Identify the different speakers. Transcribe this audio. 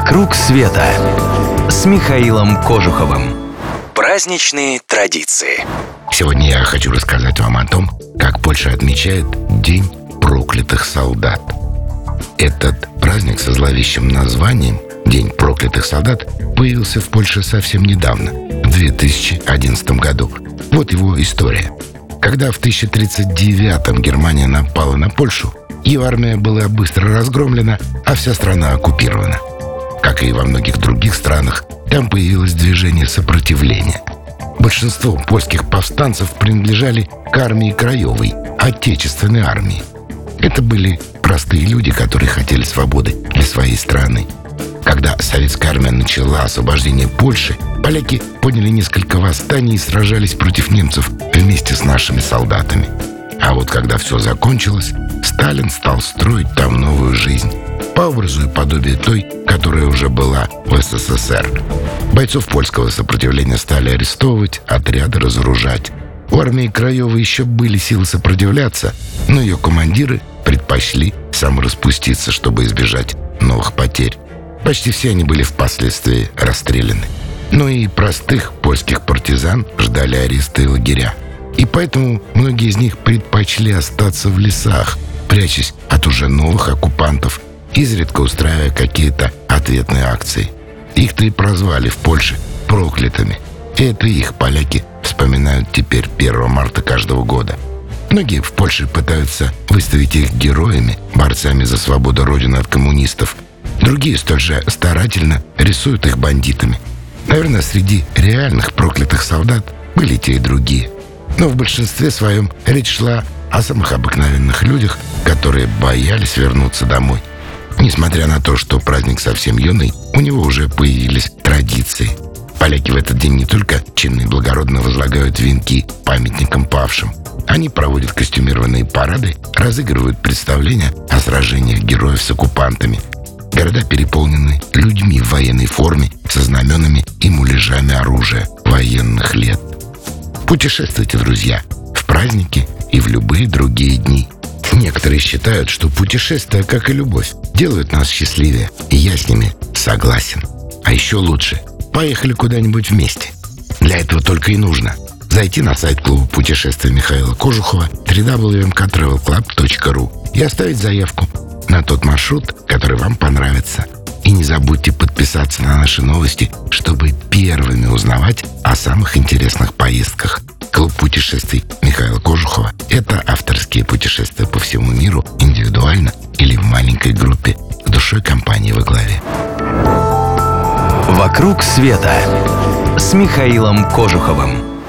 Speaker 1: «Вокруг света» с Михаилом Кожуховым. Праздничные традиции.
Speaker 2: Сегодня я хочу рассказать вам о том, как Польша отмечает День проклятых солдат. Этот праздник со зловещим названием День проклятых солдат появился в Польше совсем недавно, в 2011 году. Вот его история. Когда в 1039-м Германия напала на Польшу, ее армия была быстро разгромлена, а вся страна оккупирована. Как и во многих других странах, там появилось движение сопротивления. Большинство польских повстанцев принадлежали к армии Краевой, отечественной армии. Это были простые люди, которые хотели свободы для своей страны. Когда советская армия начала освобождение Польши, поляки подняли несколько восстаний и сражались против немцев вместе с нашими солдатами. А вот когда все закончилось, Сталин стал строить там новую жизнь. По образу и подобию той, которая уже была в СССР. Бойцов польского сопротивления стали арестовывать, отряды разоружать. У армии Краева еще были силы сопротивляться, но ее командиры предпочли самораспуститься, чтобы избежать новых потерь. Почти все они были впоследствии расстреляны. Но и простых польских партизан ждали аресты и лагеря. И поэтому многие из них предпочли остаться в лесах, прячась от уже новых оккупантов, изредка устраивая какие-то ответные акции. Их-то и прозвали в Польше проклятыми. И это их поляки вспоминают теперь 1 марта каждого года. Многие в Польше пытаются выставить их героями, борцами за свободу Родины от коммунистов. Другие столь же старательно рисуют их бандитами. Наверное, среди реальных проклятых солдат были те и другие. Но в большинстве своем речь шла о самых обыкновенных людях, которые боялись вернуться домой. Несмотря на то, что праздник совсем юный, у него уже появились традиции. Поляки в этот день не только чинно и благородно возлагают венки памятникам павшим. Они проводят костюмированные парады, разыгрывают представления о сражениях героев с оккупантами. Города переполнены людьми в военной форме со знаменами и муляжами оружия военных лет. Путешествуйте, друзья, в праздники и в любые другие дни. Некоторые считают, что путешествия, как и любовь, делают нас счастливее, и я с ними согласен. А еще лучше – поехали куда-нибудь вместе. Для этого только и нужно зайти на сайт клуба путешествия Михаила Кожухова www.travelclub.ru и оставить заявку на тот маршрут, который вам понравится. И не забудьте подписаться на наши новости, чтобы первыми узнавать о самых интересных поездках. Клуб путешествий Михаила Кожухова – это авторские путешествия
Speaker 1: «Вокруг света» с Михаилом Кожуховым.